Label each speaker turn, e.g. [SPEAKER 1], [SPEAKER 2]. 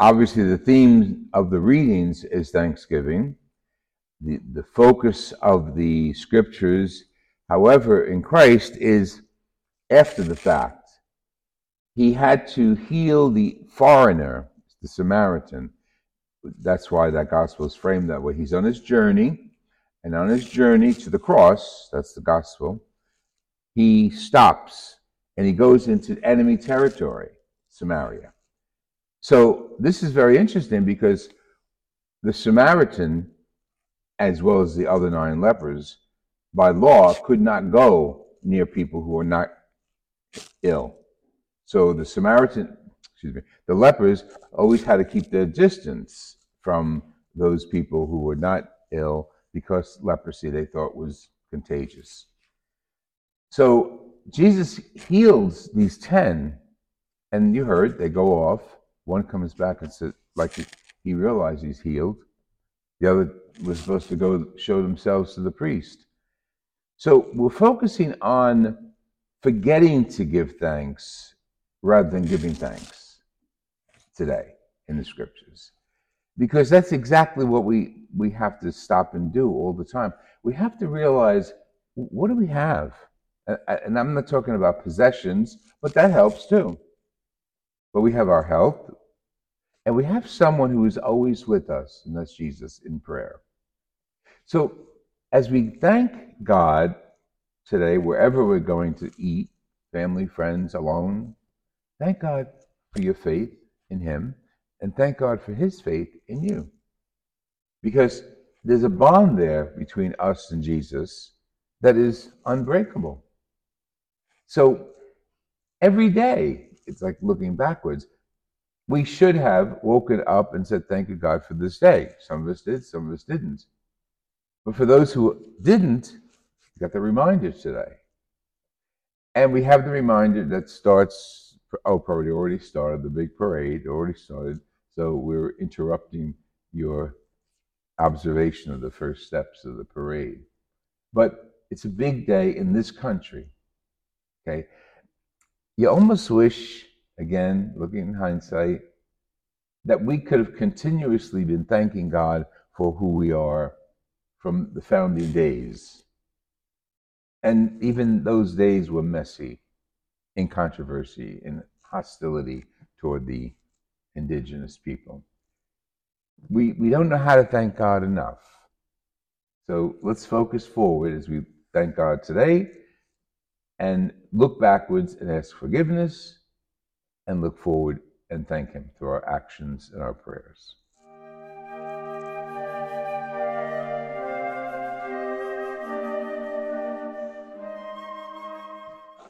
[SPEAKER 1] obviously, the theme of the readings is Thanksgiving. The, the focus of the scriptures, however, in Christ is after the fact. He had to heal the foreigner, the Samaritan. That's why that gospel is framed that way. He's on his journey, and on his journey to the cross, that's the gospel, he stops and he goes into enemy territory, Samaria. So this is very interesting because the Samaritan, as well as the other nine lepers, by law could not go near people who were not ill. So the Samaritan, excuse me, the lepers always had to keep their distance from those people who were not ill because leprosy they thought was contagious. So Jesus heals these 10, and you heard they go off. One comes back and says, like he realized he's healed. The other was supposed to go show themselves to the priest. So we're focusing on forgetting to give thanks rather than giving thanks today in the scriptures. Because that's exactly what we, we have to stop and do all the time. We have to realize what do we have? And I'm not talking about possessions, but that helps too. But we have our help, and we have someone who is always with us, and that's Jesus in prayer. So as we thank God today, wherever we're going to eat, family, friends, alone, thank God for your faith in Him, and thank God for His faith in you. Because there's a bond there between us and Jesus that is unbreakable. So every day, it's like looking backwards. We should have woken up and said, Thank you, God, for this day. Some of us did, some of us didn't. But for those who didn't, got the reminders today. And we have the reminder that starts, oh, probably already started, the big parade already started. So we're interrupting your observation of the first steps of the parade. But it's a big day in this country. Okay? You almost wish, again, looking in hindsight, that we could have continuously been thanking God for who we are from the founding days. And even those days were messy in controversy, in hostility toward the indigenous people. We, we don't know how to thank God enough. So let's focus forward as we thank God today and look backwards and ask forgiveness and look forward and thank Him through our actions and our prayers.